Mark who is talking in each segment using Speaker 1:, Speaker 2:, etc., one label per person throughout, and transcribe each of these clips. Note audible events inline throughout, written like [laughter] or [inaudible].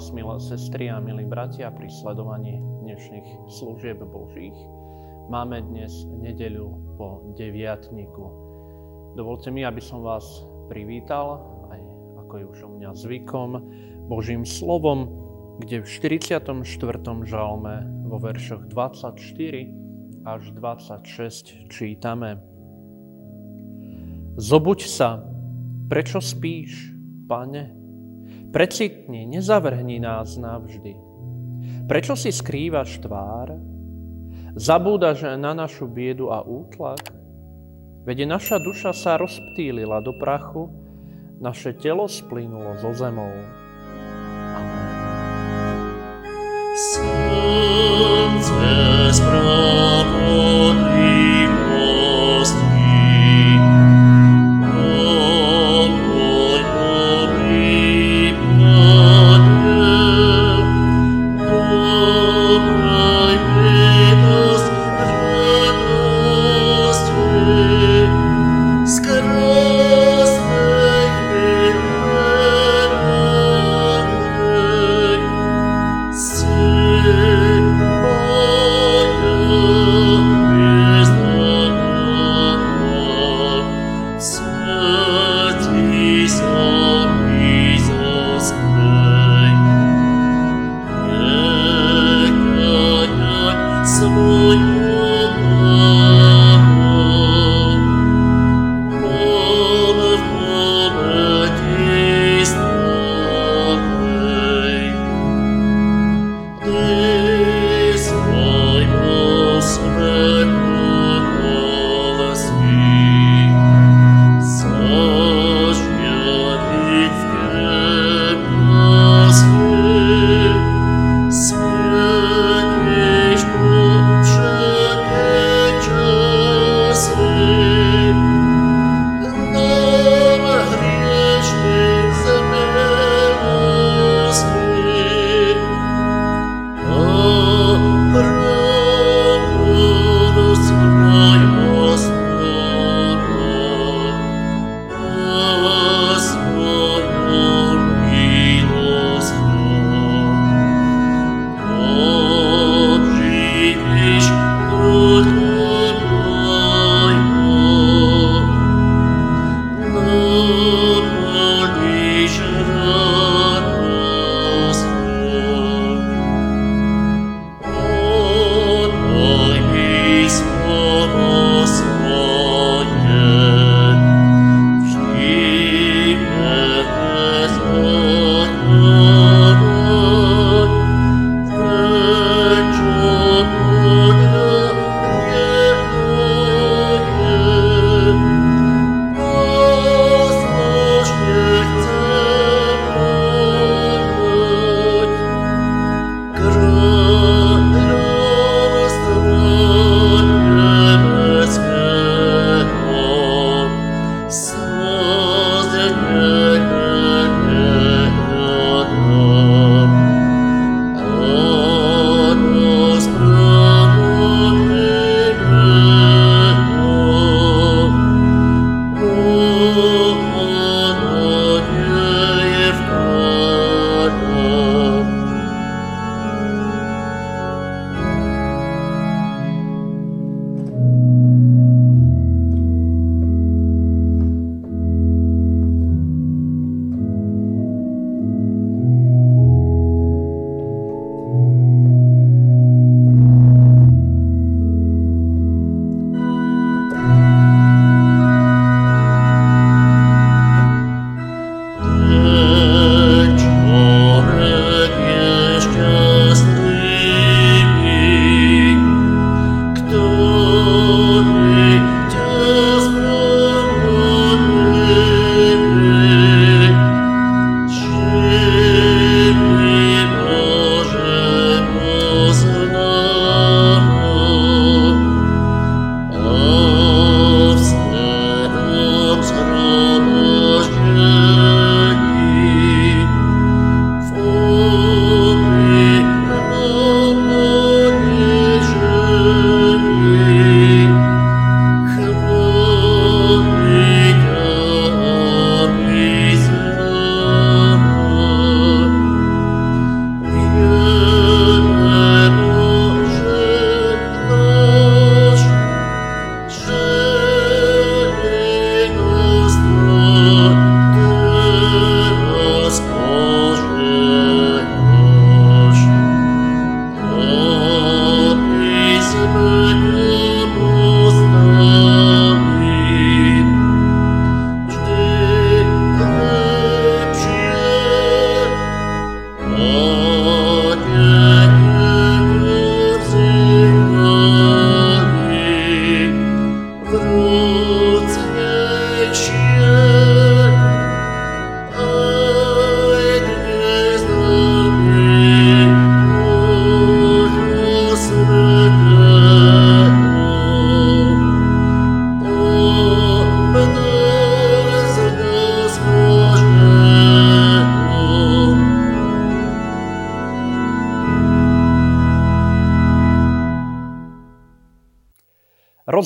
Speaker 1: Vás, milé sestry a milí bratia, pri sledovaní dnešných služieb Božích. Máme dnes nedeľu po deviatniku. Dovolte mi, aby som vás privítal, aj ako je už u mňa zvykom, Božím slovom, kde v 44. žalme vo veršoch 24 až 26 čítame Zobuď sa, prečo spíš, pane? Precitni, nezavrhni nás navždy. Prečo si skrývaš tvár? Zabúdaš na našu biedu a útlak? Vede naša duša sa rozptýlila do prachu, naše telo splynulo zo zemou. Amen. Srdce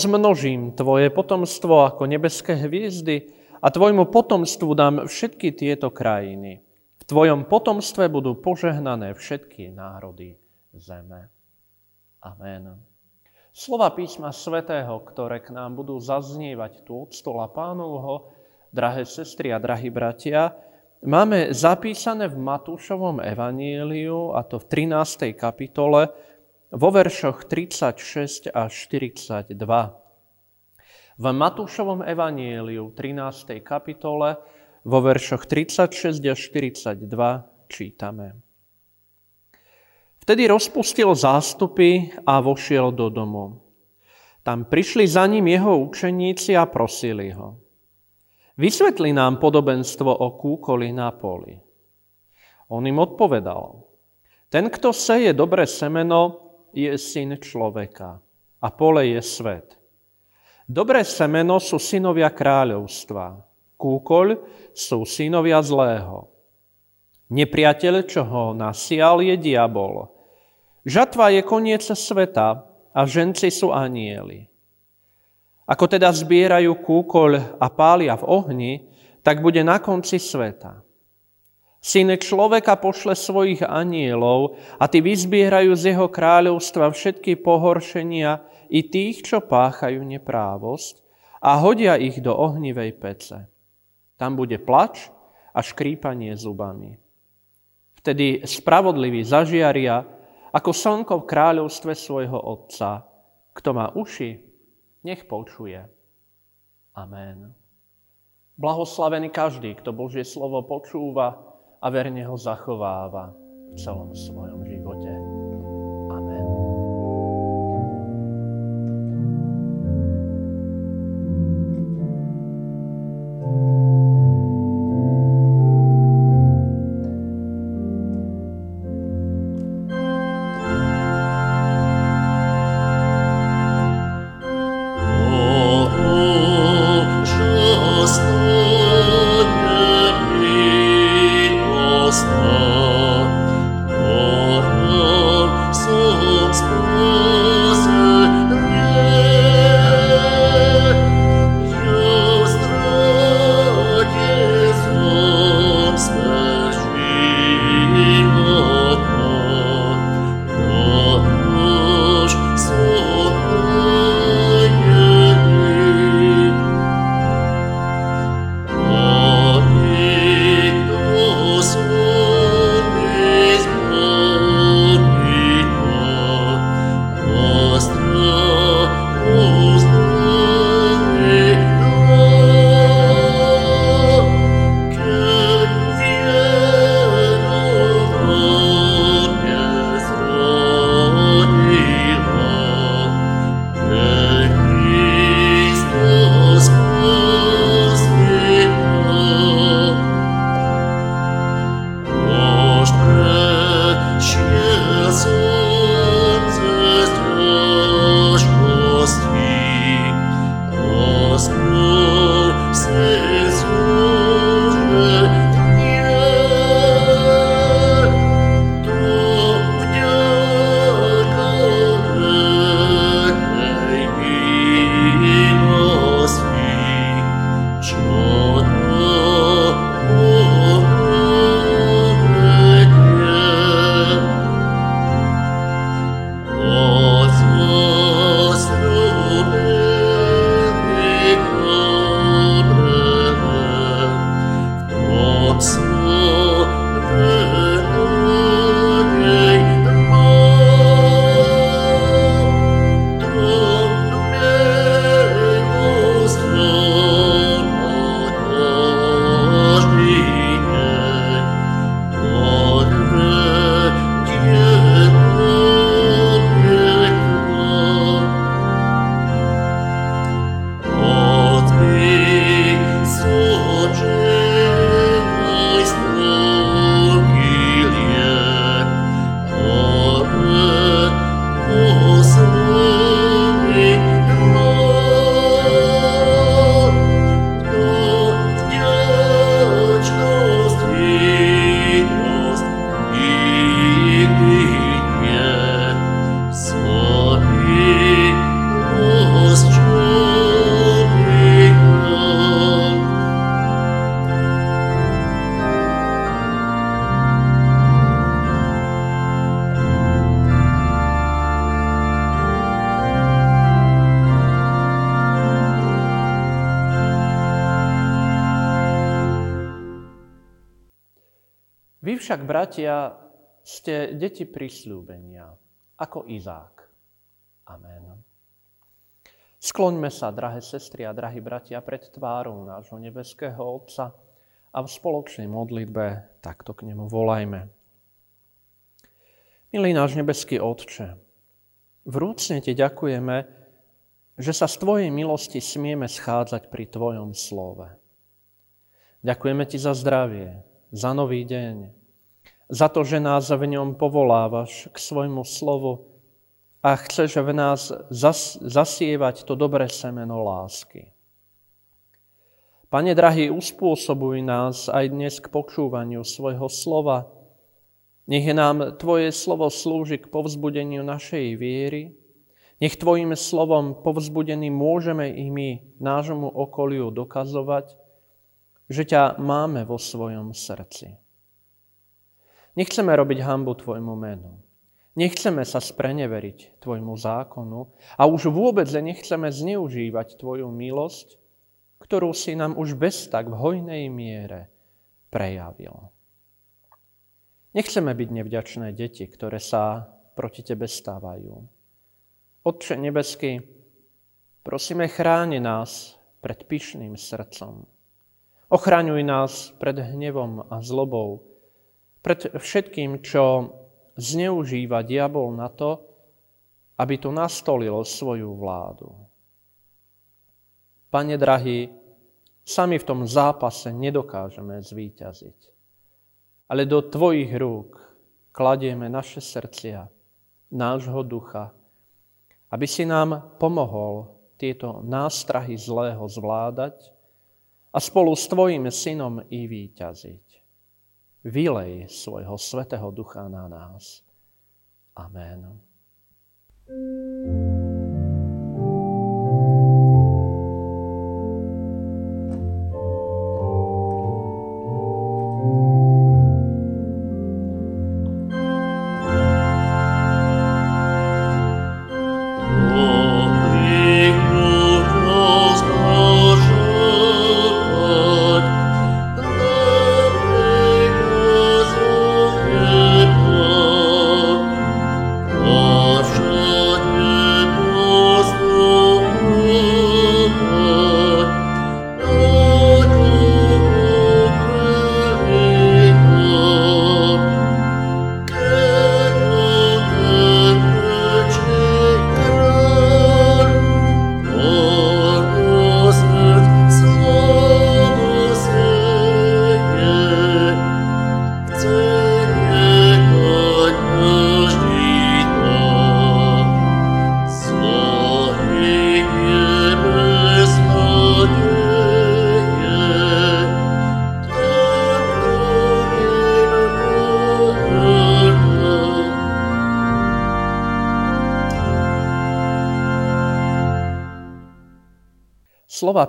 Speaker 1: rozmnožím tvoje potomstvo ako nebeské hviezdy a tvojmu potomstvu dám všetky tieto krajiny. V tvojom potomstve budú požehnané všetky národy zeme. Amen. Slova písma svätého, ktoré k nám budú zaznievať tu od stola pánovho, drahé sestry a drahí bratia, máme zapísané v Matúšovom evaníliu, a to v 13. kapitole, vo veršoch 36 až 42. V Matúšovom evaníliu 13. kapitole vo veršoch 36 až 42 čítame. Vtedy rozpustil zástupy a vošiel do domu. Tam prišli za ním jeho učeníci a prosili ho. Vysvetli nám podobenstvo o kúkoli na poli. On im odpovedal. Ten, kto seje dobré semeno, je syn človeka a pole je svet. Dobré semeno sú synovia kráľovstva. Kúkoľ sú synovia zlého. Nepriateľ, čo ho nasial, je diabol. Žatva je koniec sveta a ženci sú anieli. Ako teda zbierajú kúkoľ a pália v ohni, tak bude na konci sveta. Syn človeka pošle svojich anielov a tí vyzbierajú z jeho kráľovstva všetky pohoršenia i tých, čo páchajú neprávosť a hodia ich do ohnivej pece. Tam bude plač a škrípanie zubami. Vtedy spravodliví zažiaria ako slnko v kráľovstve svojho Otca. Kto má uši, nech počuje. Amen. Blahoslavený každý, kto Božie slovo počúva, a verne ho zachováva v celom svojom živote. Bratia, ste deti prisľúbenia, ako Izák. Amen. Skloňme sa, drahé sestry a drahí bratia, pred tvárou nášho nebeského Otca a v spoločnej modlitbe takto k nemu volajme. Milý náš nebeský Otče, vrúcne Ti ďakujeme, že sa z Tvojej milosti smieme schádzať pri Tvojom slove. Ďakujeme Ti za zdravie, za nový deň, za to, že nás v ňom povolávaš k svojmu slovu, a chceš v nás zas, zasievať to dobré semeno lásky. Pane drahý, uspôsobuj nás aj dnes k počúvaniu svojho slova. Nech nám Tvoje slovo slúži k povzbudeniu našej viery. Nech Tvojim slovom povzbudený môžeme i my nášmu okoliu dokazovať, že ťa máme vo svojom srdci. Nechceme robiť hambu Tvojmu menu. Nechceme sa spreneveriť Tvojmu zákonu a už vôbec nechceme zneužívať Tvoju milosť, ktorú si nám už bez tak v hojnej miere prejavil. Nechceme byť nevďačné deti, ktoré sa proti Tebe stávajú. Otče nebeský, prosíme, chráni nás pred pyšným srdcom. Ochraňuj nás pred hnevom a zlobou, pred všetkým, čo zneužíva diabol na to, aby tu nastolil svoju vládu. Pane drahý, sami v tom zápase nedokážeme zvíťaziť. Ale do Tvojich rúk kladieme naše srdcia, nášho ducha, aby si nám pomohol tieto nástrahy zlého zvládať a spolu s Tvojim synom i výťaziť vylej svojho svetého ducha na nás. Amen.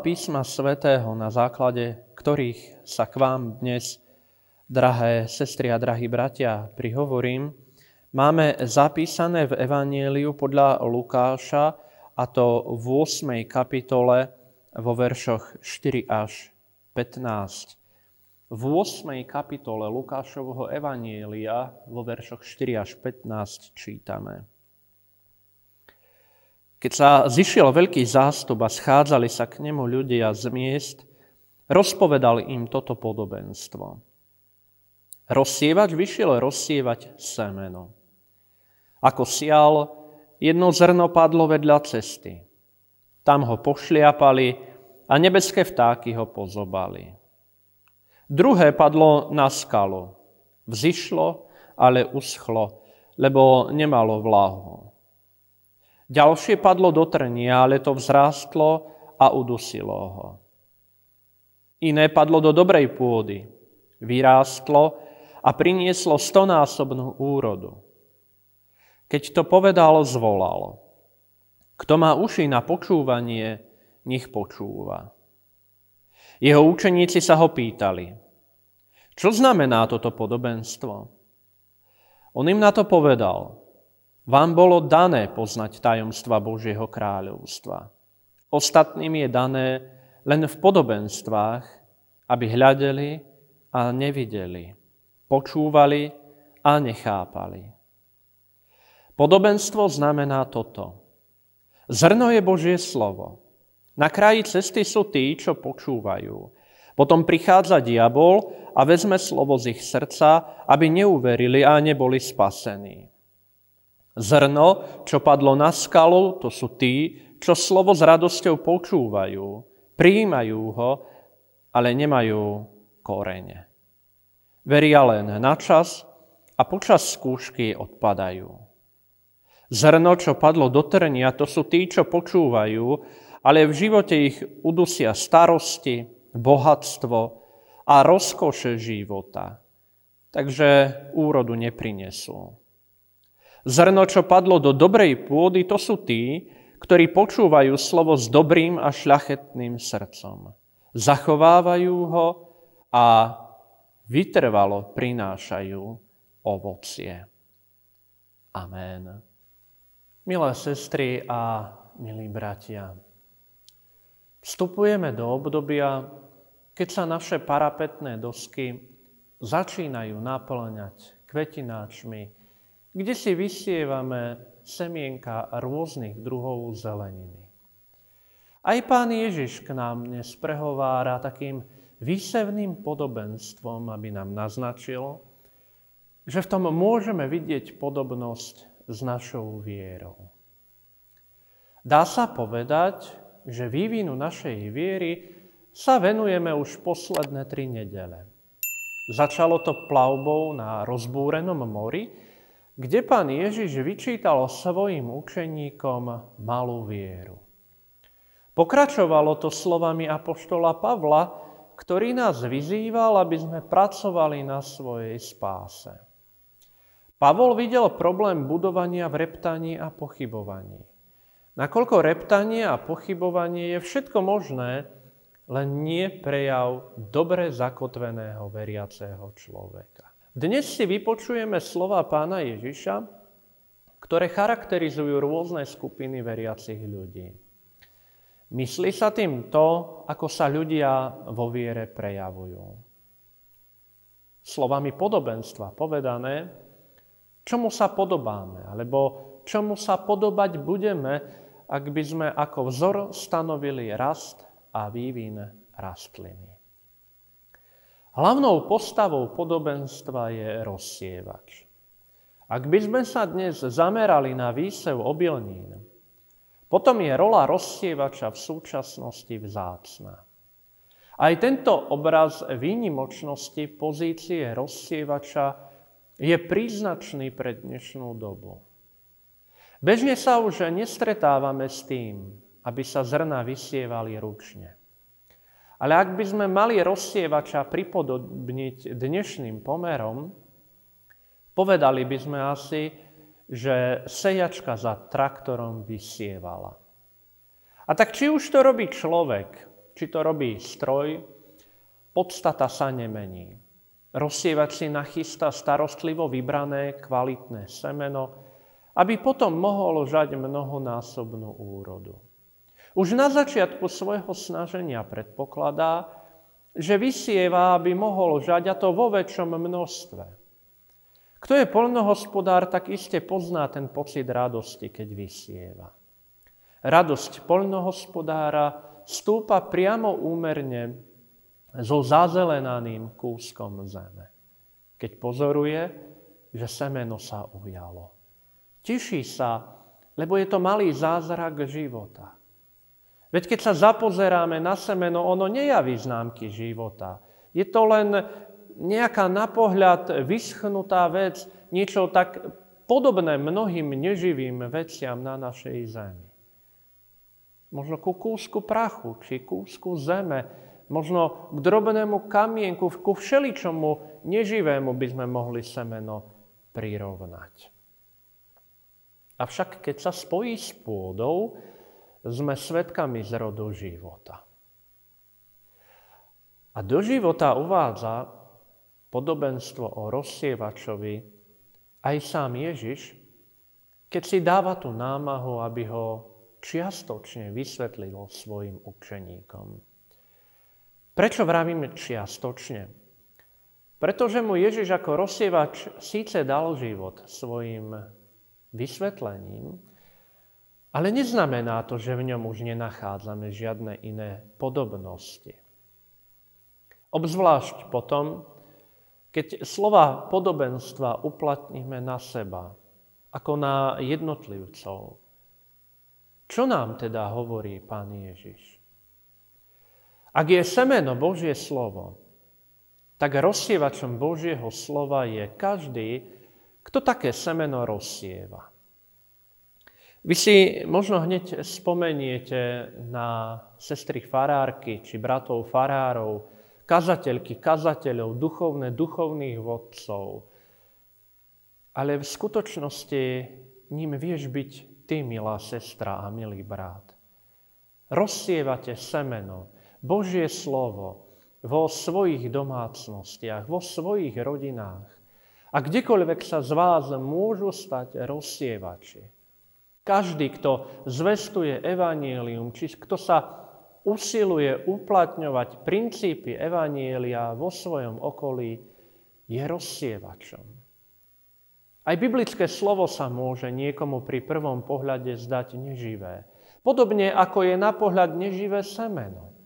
Speaker 1: Písma svätého, na základe ktorých sa k vám dnes, drahé sestry a drahí bratia, prihovorím, máme zapísané v Evanieliu podľa Lukáša, a to v 8. kapitole vo veršoch 4 až 15. V 8. kapitole Lukášovho Evanielia vo veršoch 4 až 15 čítame. Keď sa zišiel veľký zástup a schádzali sa k nemu ľudia z miest, rozpovedal im toto podobenstvo. Rozsievač vyšiel rozsievať semeno. Ako sial, jedno zrno padlo vedľa cesty. Tam ho pošliapali a nebeské vtáky ho pozobali. Druhé padlo na skalu. Vzýšlo, ale uschlo, lebo nemalo vláhu. Ďalšie padlo do trnia, ale to vzrástlo a udusilo ho. Iné padlo do dobrej pôdy, vyrástlo a prinieslo stonásobnú úrodu. Keď to povedal, zvolal. Kto má uši na počúvanie, nech počúva. Jeho učeníci sa ho pýtali, čo znamená toto podobenstvo? On im na to povedal, vám bolo dané poznať tajomstva Božieho kráľovstva. Ostatným je dané len v podobenstvách, aby hľadeli a nevideli, počúvali a nechápali. Podobenstvo znamená toto. Zrno je Božie slovo. Na kraji cesty sú tí, čo počúvajú. Potom prichádza diabol a vezme slovo z ich srdca, aby neuverili a neboli spasení. Zrno, čo padlo na skalu, to sú tí, čo slovo s radosťou počúvajú, prijímajú ho, ale nemajú korene. Veria len na čas a počas skúšky odpadajú. Zrno, čo padlo do trnia, to sú tí, čo počúvajú, ale v živote ich udusia starosti, bohatstvo a rozkoše života. Takže úrodu neprinesú. Zrno, čo padlo do dobrej pôdy, to sú tí, ktorí počúvajú slovo s dobrým a šľachetným srdcom. Zachovávajú ho a vytrvalo prinášajú ovocie. Amen. Milé sestry a milí bratia, vstupujeme do obdobia, keď sa naše parapetné dosky začínajú naplňať kvetináčmi, kde si vysievame semienka rôznych druhov zeleniny. Aj pán Ježiš k nám dnes prehovára takým výsevným podobenstvom, aby nám naznačil, že v tom môžeme vidieť podobnosť s našou vierou. Dá sa povedať, že vývinu našej viery sa venujeme už posledné tri nedele. Začalo to plavbou na rozbúrenom mori, kde pán Ježiš vyčítal svojim učeníkom malú vieru. Pokračovalo to slovami apoštola Pavla, ktorý nás vyzýval, aby sme pracovali na svojej spáse. Pavol videl problém budovania v reptaní a pochybovaní. Nakoľko reptanie a pochybovanie je všetko možné, len nie prejav dobre zakotveného veriaceho človeka. Dnes si vypočujeme slova pána Ježiša, ktoré charakterizujú rôzne skupiny veriacich ľudí. Myslí sa tým to, ako sa ľudia vo viere prejavujú. Slovami podobenstva povedané, čomu sa podobáme, alebo čomu sa podobať budeme, ak by sme ako vzor stanovili rast a vývin rastliny. Hlavnou postavou podobenstva je rozsievač. Ak by sme sa dnes zamerali na výsev obilnín, potom je rola rozsievača v súčasnosti vzácna. Aj tento obraz výnimočnosti pozície rozsievača je príznačný pre dnešnú dobu. Bežne sa už nestretávame s tým, aby sa zrna vysievali ručne. Ale ak by sme mali rozsievača pripodobniť dnešným pomerom, povedali by sme asi, že sejačka za traktorom vysievala. A tak či už to robí človek, či to robí stroj, podstata sa nemení. Rozsievač si nachystá starostlivo vybrané kvalitné semeno, aby potom mohol žať mnohonásobnú úrodu. Už na začiatku svojho snaženia predpokladá, že vysieva, aby mohol žať, a to vo väčšom množstve. Kto je poľnohospodár, tak iste pozná ten pocit radosti, keď vysieva. Radosť poľnohospodára stúpa priamo úmerne so zazelenaným kúskom zeme. Keď pozoruje, že semeno sa ujalo. Teší sa, lebo je to malý zázrak života. Veď keď sa zapozeráme na semeno, ono nejaví známky života. Je to len nejaká na pohľad vyschnutá vec, niečo tak podobné mnohým neživým veciam na našej zemi. Možno ku kúsku prachu, či kúsku zeme, možno k drobnému kamienku, ku všeličomu neživému by sme mohli semeno prirovnať. Avšak keď sa spojí s pôdou, sme svetkami zrodu života. A do života uvádza podobenstvo o rozsievačovi aj sám Ježiš, keď si dáva tú námahu, aby ho čiastočne vysvetlil svojim učeníkom. Prečo vravíme čiastočne? Pretože mu Ježiš ako rozsievač síce dal život svojim vysvetlením, ale neznamená to, že v ňom už nenachádzame žiadne iné podobnosti. Obzvlášť potom, keď slova podobenstva uplatníme na seba, ako na jednotlivcov. Čo nám teda hovorí Pán Ježiš? Ak je semeno Božie slovo, tak rozsievačom Božieho slova je každý, kto také semeno rozsieva. Vy si možno hneď spomeniete na sestry farárky či bratov farárov, kazateľky, kazateľov, duchovné, duchovných vodcov. Ale v skutočnosti ním vieš byť ty, milá sestra a milý brat. Rozsievate semeno, Božie slovo vo svojich domácnostiach, vo svojich rodinách. A kdekoľvek sa z vás môžu stať rozsievači. Každý, kto zvestuje evanílium, či kto sa usiluje uplatňovať princípy evanília vo svojom okolí, je rozsievačom. Aj biblické slovo sa môže niekomu pri prvom pohľade zdať neživé. Podobne ako je na pohľad neživé semeno.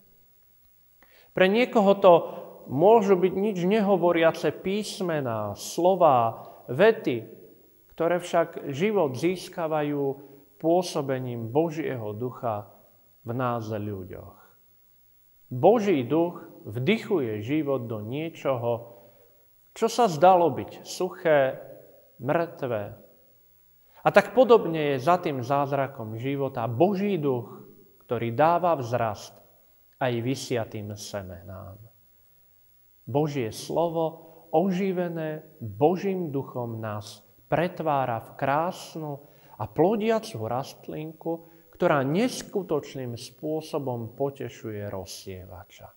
Speaker 1: Pre niekoho to môžu byť nič nehovoriace písmená, slova, vety, ktoré však život získavajú pôsobením Božieho ducha v nás ľuďoch. Boží duch vdychuje život do niečoho, čo sa zdalo byť suché, mŕtve. A tak podobne je za tým zázrakom života Boží duch, ktorý dáva vzrast aj vysiatým semenám. Božie slovo, oživené Božím duchom, nás pretvára v krásnu a plodiacu rastlinku, ktorá neskutočným spôsobom potešuje rozsievača.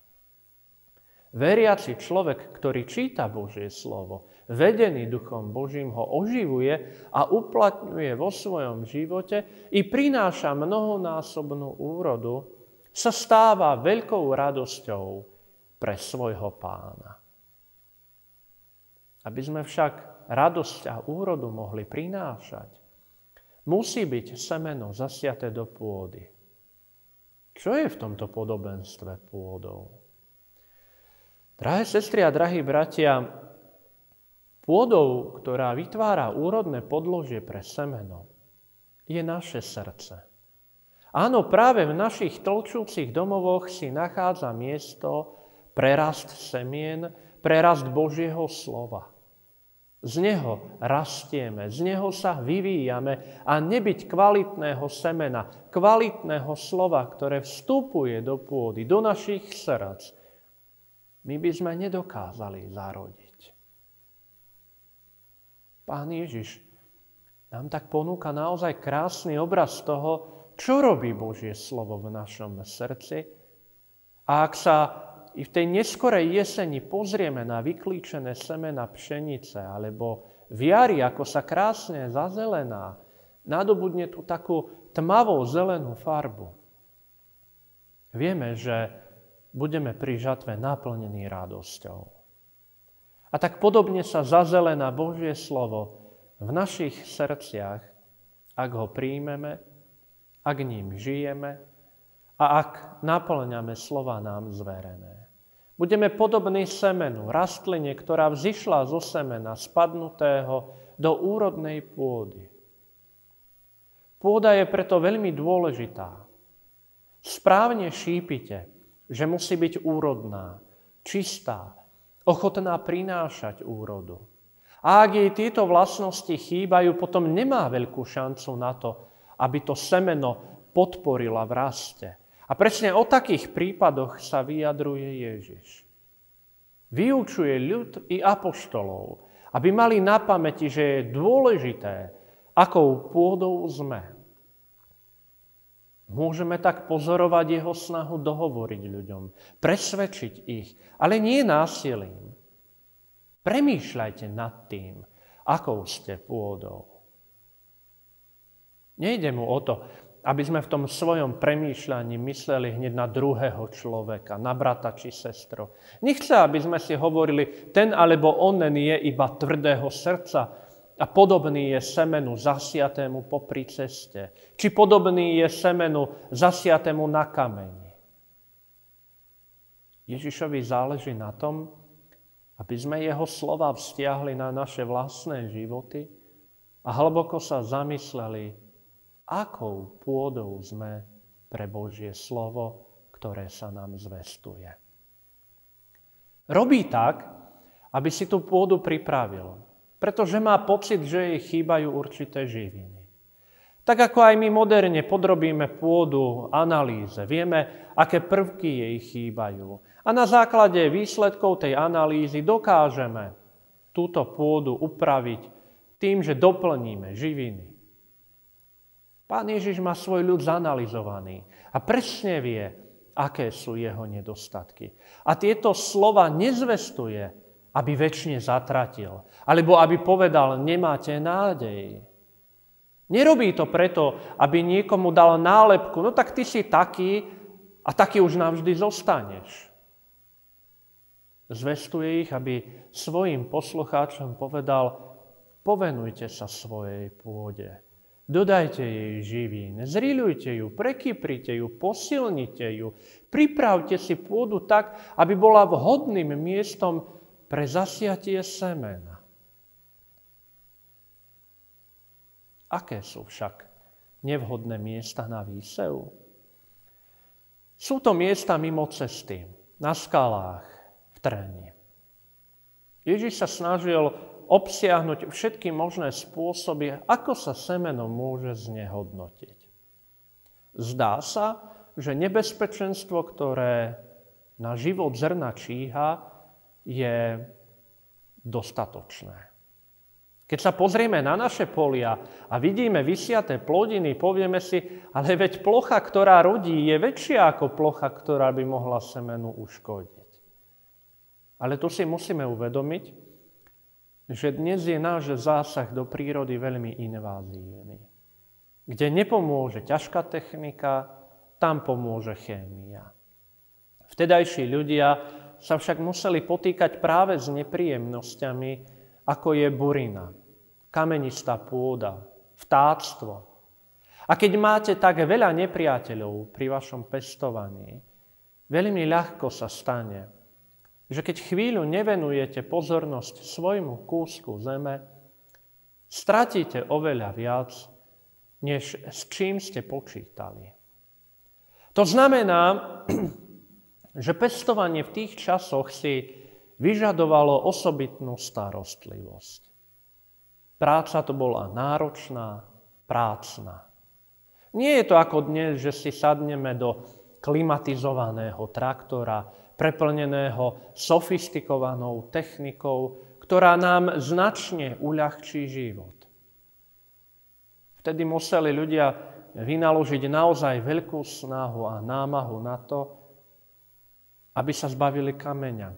Speaker 1: Veriaci človek, ktorý číta Božie slovo, vedený Duchom Božím, ho oživuje a uplatňuje vo svojom živote i prináša mnohonásobnú úrodu, sa stáva veľkou radosťou pre svojho pána. Aby sme však radosť a úrodu mohli prinášať, musí byť semeno zasiaté do pôdy. Čo je v tomto podobenstve pôdou? Drahé sestry a drahí bratia, pôdou, ktorá vytvára úrodné podložie pre semeno, je naše srdce. Áno, práve v našich tlčúcich domovoch si nachádza miesto prerast semien, prerast Božieho slova. Z neho rastieme, z neho sa vyvíjame a nebyť kvalitného semena, kvalitného slova, ktoré vstupuje do pôdy, do našich srdc, my by sme nedokázali zarodiť. Pán Ježiš nám tak ponúka naozaj krásny obraz toho, čo robí Božie slovo v našom srdci. A ak sa i v tej neskorej jeseni pozrieme na vyklíčené semena pšenice alebo v jari, ako sa krásne zazelená, nadobudne tú takú tmavou zelenú farbu. Vieme, že budeme pri žatve naplnení radosťou. A tak podobne sa zazelená Božie slovo v našich srdciach, ak ho príjmeme, ak ním žijeme a ak naplňame slova nám zverené. Budeme podobní semenu, rastline, ktorá vzýšla zo semena spadnutého do úrodnej pôdy. Pôda je preto veľmi dôležitá. Správne šípite, že musí byť úrodná, čistá, ochotná prinášať úrodu. A ak jej tieto vlastnosti chýbajú, potom nemá veľkú šancu na to, aby to semeno podporila v raste. A presne o takých prípadoch sa vyjadruje Ježiš. Vyučuje ľud i apoštolov, aby mali na pamäti, že je dôležité, akou pôdou sme. Môžeme tak pozorovať jeho snahu dohovoriť ľuďom, presvedčiť ich, ale nie násilím. Premýšľajte nad tým, akou ste pôdou. Nejde mu o to, aby sme v tom svojom premýšľaní mysleli hneď na druhého človeka, na brata či sestru. Nechce, aby sme si hovorili, ten alebo onen je iba tvrdého srdca a podobný je semenu zasiatému popri ceste. Či podobný je semenu zasiatému na kameni. Ježišovi záleží na tom, aby sme jeho slova vzťahli na naše vlastné životy a hlboko sa zamysleli, akou pôdou sme pre Božie slovo, ktoré sa nám zvestuje. Robí tak, aby si tú pôdu pripravil, pretože má pocit, že jej chýbajú určité živiny. Tak ako aj my moderne podrobíme pôdu analýze, vieme, aké prvky jej chýbajú. A na základe výsledkov tej analýzy dokážeme túto pôdu upraviť tým, že doplníme živiny. Pán Ježiš má svoj ľud zanalizovaný a presne vie, aké sú jeho nedostatky. A tieto slova nezvestuje, aby väčšine zatratil, alebo aby povedal, nemáte nádej. Nerobí to preto, aby niekomu dal nálepku, no tak ty si taký a taký už navždy zostaneš. Zvestuje ich, aby svojim poslucháčom povedal, povenujte sa svojej pôde. Dodajte jej živín, zriľujte ju, prekyprite ju, posilnite ju, pripravte si pôdu tak, aby bola vhodným miestom pre zasiatie semena. Aké sú však nevhodné miesta na výsev? Sú to miesta mimo cesty, na skalách, v teréne. Ježiš sa snažil obsiahnuť všetky možné spôsoby, ako sa semeno môže znehodnotiť. Zdá sa, že nebezpečenstvo, ktoré na život zrna číha, je dostatočné. Keď sa pozrieme na naše polia a vidíme vysiaté plodiny, povieme si, ale veď plocha, ktorá rodí, je väčšia ako plocha, ktorá by mohla semenu uškodiť. Ale tu si musíme uvedomiť, že dnes je náš zásah do prírody veľmi invázívny. Kde nepomôže ťažká technika, tam pomôže chémia. Vtedajší ľudia sa však museli potýkať práve s nepríjemnosťami, ako je burina, kamenistá pôda, vtáctvo. A keď máte tak veľa nepriateľov pri vašom pestovaní, veľmi ľahko sa stane, že keď chvíľu nevenujete pozornosť svojmu kúsku zeme, stratíte oveľa viac, než s čím ste počítali. To znamená, [clears throat] že pestovanie v tých časoch si vyžadovalo osobitnú starostlivosť. Práca to bola náročná, prácna. Nie je to ako dnes, že si sadneme do klimatizovaného traktora, preplneného sofistikovanou technikou, ktorá nám značne uľahčí život. Vtedy museli ľudia vynaložiť naozaj veľkú snahu a námahu na to, aby sa zbavili kameňa,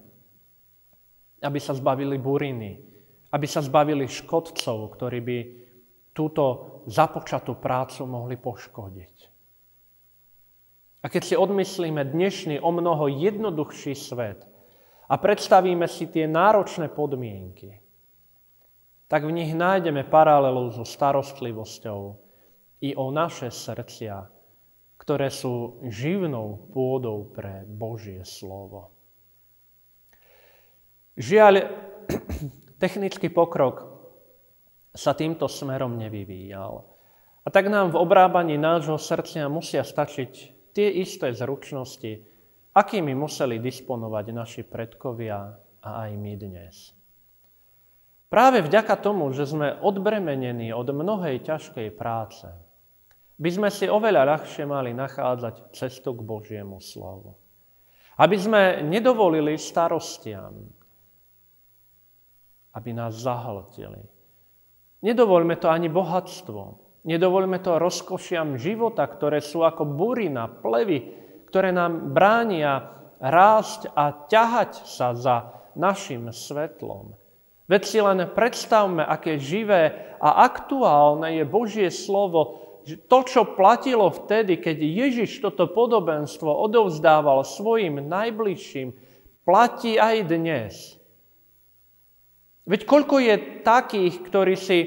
Speaker 1: aby sa zbavili buriny, aby sa zbavili škodcov, ktorí by túto započatú prácu mohli poškodiť. A keď si odmyslíme dnešný o mnoho jednoduchší svet a predstavíme si tie náročné podmienky, tak v nich nájdeme paralelu so starostlivosťou i o naše srdcia, ktoré sú živnou pôdou pre Božie slovo. Žiaľ, [clears throat] technický pokrok sa týmto smerom nevyvíjal. A tak nám v obrábaní nášho srdcia musia stačiť tie isté zručnosti, akými museli disponovať naši predkovia a aj my dnes. Práve vďaka tomu, že sme odbremenení od mnohej ťažkej práce, by sme si oveľa ľahšie mali nachádzať cestu k Božiemu slovu. Aby sme nedovolili starostiam, aby nás zahltili. Nedovolme to ani bohatstvom. Nedovolme to rozkošiam života, ktoré sú ako burina, plevy, ktoré nám bránia rásť a ťahať sa za našim svetlom. Veď si len predstavme, aké živé a aktuálne je Božie slovo to, čo platilo vtedy, keď Ježiš toto podobenstvo odovzdával svojim najbližším, platí aj dnes. Veď koľko je takých, ktorí si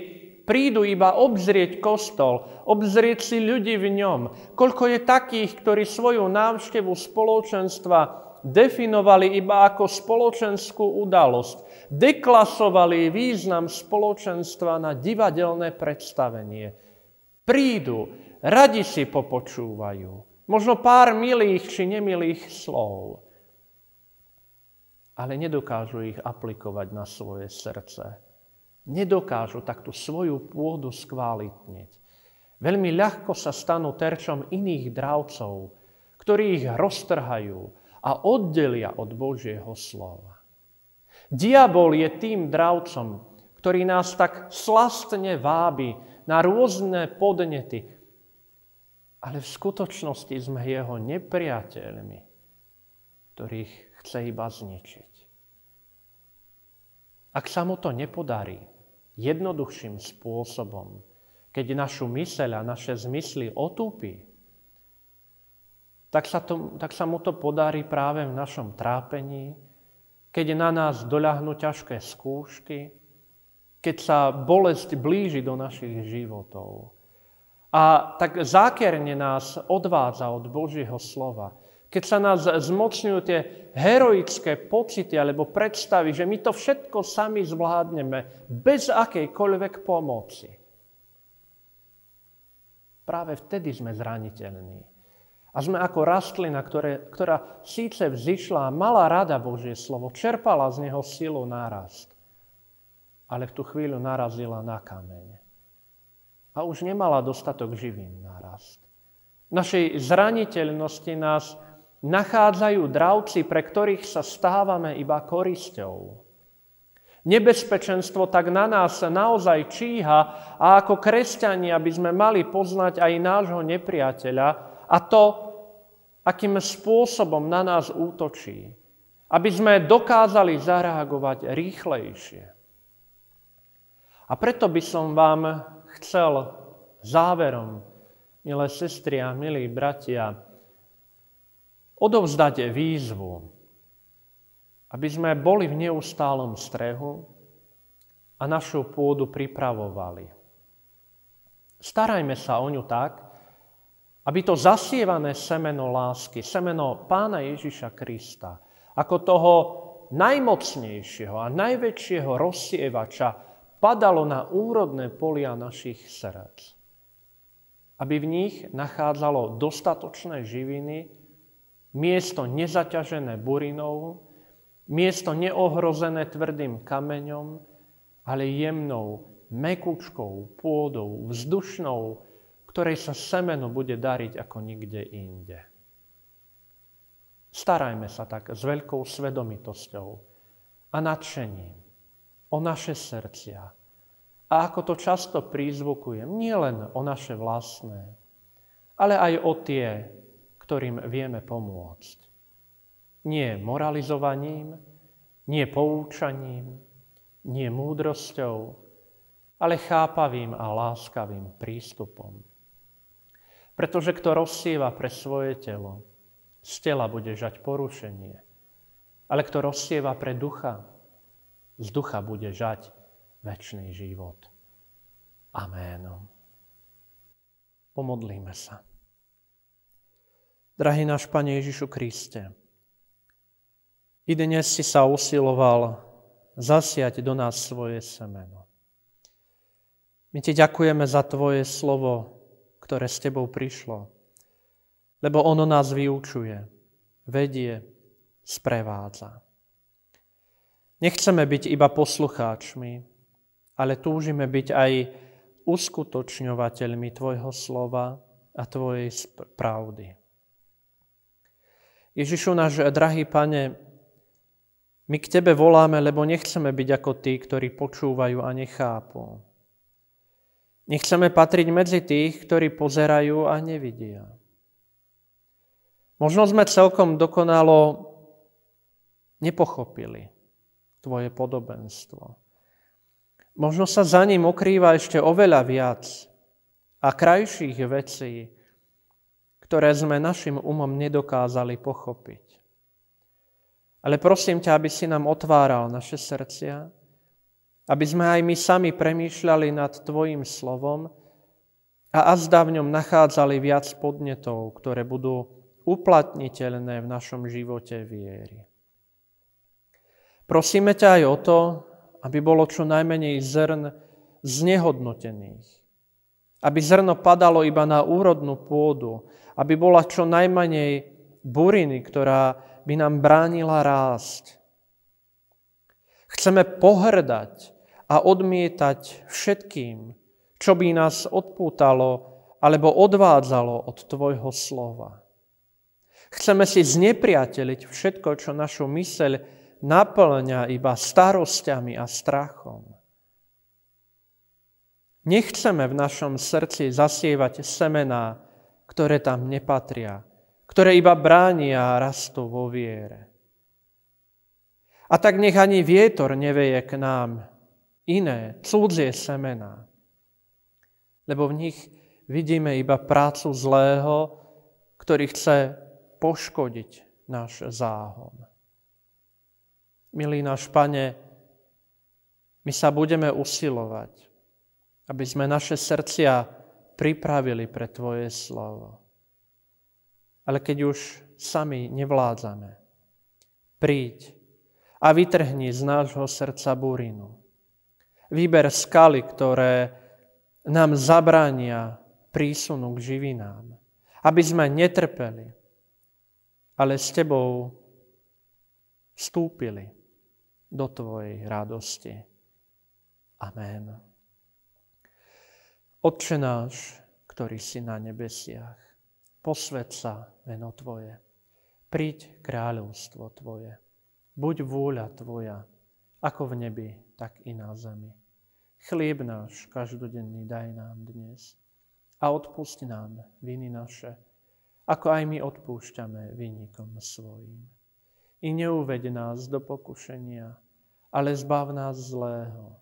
Speaker 1: prídu iba obzrieť kostol, obzrieť si ľudí v ňom. Koľko je takých, ktorí svoju návštevu spoločenstva definovali iba ako spoločenskú udalosť. Deklasovali význam spoločenstva na divadelné predstavenie. Prídu, radi si popočúvajú. Možno pár milých či nemilých slov ale nedokážu ich aplikovať na svoje srdce. Nedokážu takto svoju pôdu skvalitniť. Veľmi ľahko sa stanú terčom iných dravcov, ktorí ich roztrhajú a oddelia od Božieho slova. Diabol je tým dravcom, ktorý nás tak slastne vábi na rôzne podnety, ale v skutočnosti sme jeho nepriateľmi, ktorých chce iba zničiť. Ak sa mu to nepodarí jednoduchším spôsobom, keď našu myseľ a naše zmysly otúpi, tak sa, to, tak sa mu to podarí práve v našom trápení, keď na nás doľahnú ťažké skúšky, keď sa bolesť blíži do našich životov. A tak zákerne nás odvádza od Božieho slova. Keď sa nás zmocňujú tie heroické pocity alebo predstavy, že my to všetko sami zvládneme bez akejkoľvek pomoci. Práve vtedy sme zraniteľní. A sme ako rastlina, ktoré, ktorá síce vzýšla a mala rada Božie slovo, čerpala z neho silu nárast, ale v tú chvíľu narazila na kameň. A už nemala dostatok živín nárast. Našej zraniteľnosti nás nachádzajú dravci, pre ktorých sa stávame iba korisťou. Nebezpečenstvo tak na nás naozaj číha a ako kresťania by sme mali poznať aj nášho nepriateľa a to, akým spôsobom na nás útočí, aby sme dokázali zareagovať rýchlejšie. A preto by som vám chcel záverom, milé sestry a milí bratia, odovzdať výzvu, aby sme boli v neustálom strehu a našu pôdu pripravovali. Starajme sa o ňu tak, aby to zasievané semeno lásky, semeno Pána Ježiša Krista, ako toho najmocnejšieho a najväčšieho rozsievača padalo na úrodné polia našich srdc. Aby v nich nachádzalo dostatočné živiny, Miesto nezaťažené burinou, miesto neohrozené tvrdým kameňom, ale jemnou, mekúčkou pôdou, vzdušnou, ktorej sa semeno bude dariť ako nikde inde. Starajme sa tak s veľkou svedomitosťou a nadšením o naše srdcia. A ako to často prízvukujem, nie len o naše vlastné, ale aj o tie, ktorým vieme pomôcť. Nie moralizovaním, nie poučaním, nie múdrosťou, ale chápavým a láskavým prístupom. Pretože kto rozsieva pre svoje telo, z tela bude žať porušenie. Ale kto rozsieva pre ducha, z ducha bude žať väčší život. Amen. Pomodlíme sa. Drahý náš Pane Ježišu Kriste, i dnes si sa usiloval zasiať do nás svoje semeno. My ti ďakujeme za tvoje slovo, ktoré s tebou prišlo, lebo ono nás vyučuje, vedie, sprevádza. Nechceme byť iba poslucháčmi, ale túžime byť aj uskutočňovateľmi Tvojho slova a Tvojej pravdy. Ježišu náš drahý pane, my k Tebe voláme, lebo nechceme byť ako tí, ktorí počúvajú a nechápu. Nechceme patriť medzi tých, ktorí pozerajú a nevidia. Možno sme celkom dokonalo nepochopili Tvoje podobenstvo. Možno sa za ním okrýva ešte oveľa viac a krajších vecí, ktoré sme našim umom nedokázali pochopiť. Ale prosím ťa, aby si nám otváral naše srdcia, aby sme aj my sami premýšľali nad Tvojim slovom a azda v ňom nachádzali viac podnetov, ktoré budú uplatniteľné v našom živote viery. Prosíme ťa aj o to, aby bolo čo najmenej zrn znehodnotených. Aby zrno padalo iba na úrodnú pôdu. Aby bola čo najmenej buriny, ktorá by nám bránila rásť. Chceme pohrdať a odmietať všetkým, čo by nás odpútalo alebo odvádzalo od Tvojho slova. Chceme si znepriateliť všetko, čo našu myseľ naplňa iba starosťami a strachom. Nechceme v našom srdci zasievať semená, ktoré tam nepatria, ktoré iba bránia a rastú vo viere. A tak nech ani vietor neveje k nám iné, cudzie semená, lebo v nich vidíme iba prácu zlého, ktorý chce poškodiť náš záhon. Milý náš Pane, my sa budeme usilovať, aby sme naše srdcia pripravili pre Tvoje slovo. Ale keď už sami nevládzame, príď a vytrhni z nášho srdca burinu. Vyber skaly, ktoré nám zabrania prísunu k živinám, aby sme netrpeli, ale s Tebou vstúpili do Tvojej radosti. Amen. Otče náš, ktorý si na nebesiach, posved sa meno Tvoje. Príď kráľovstvo Tvoje. Buď vôľa Tvoja, ako v nebi, tak i na zemi. Chlieb náš každodenný daj nám dnes a odpusti nám viny naše, ako aj my odpúšťame vynikom svojim i neuved nás do pokušenia, ale zbav nás zlého,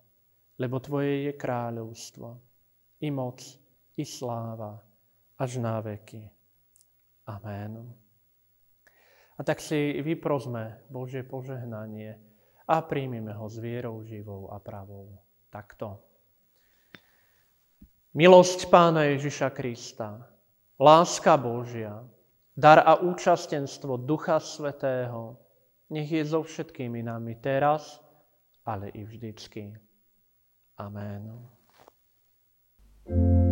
Speaker 1: lebo Tvoje je kráľovstvo, i moc, i sláva, až na veky. Amen. A tak si vyprosme Božie požehnanie a príjmime ho s vierou živou a pravou. Takto. Milosť Pána Ježiša Krista, láska Božia, dar a účastenstvo Ducha Svetého, nech je so všetkými nami teraz, ale i vždycky. Amen. Thank you.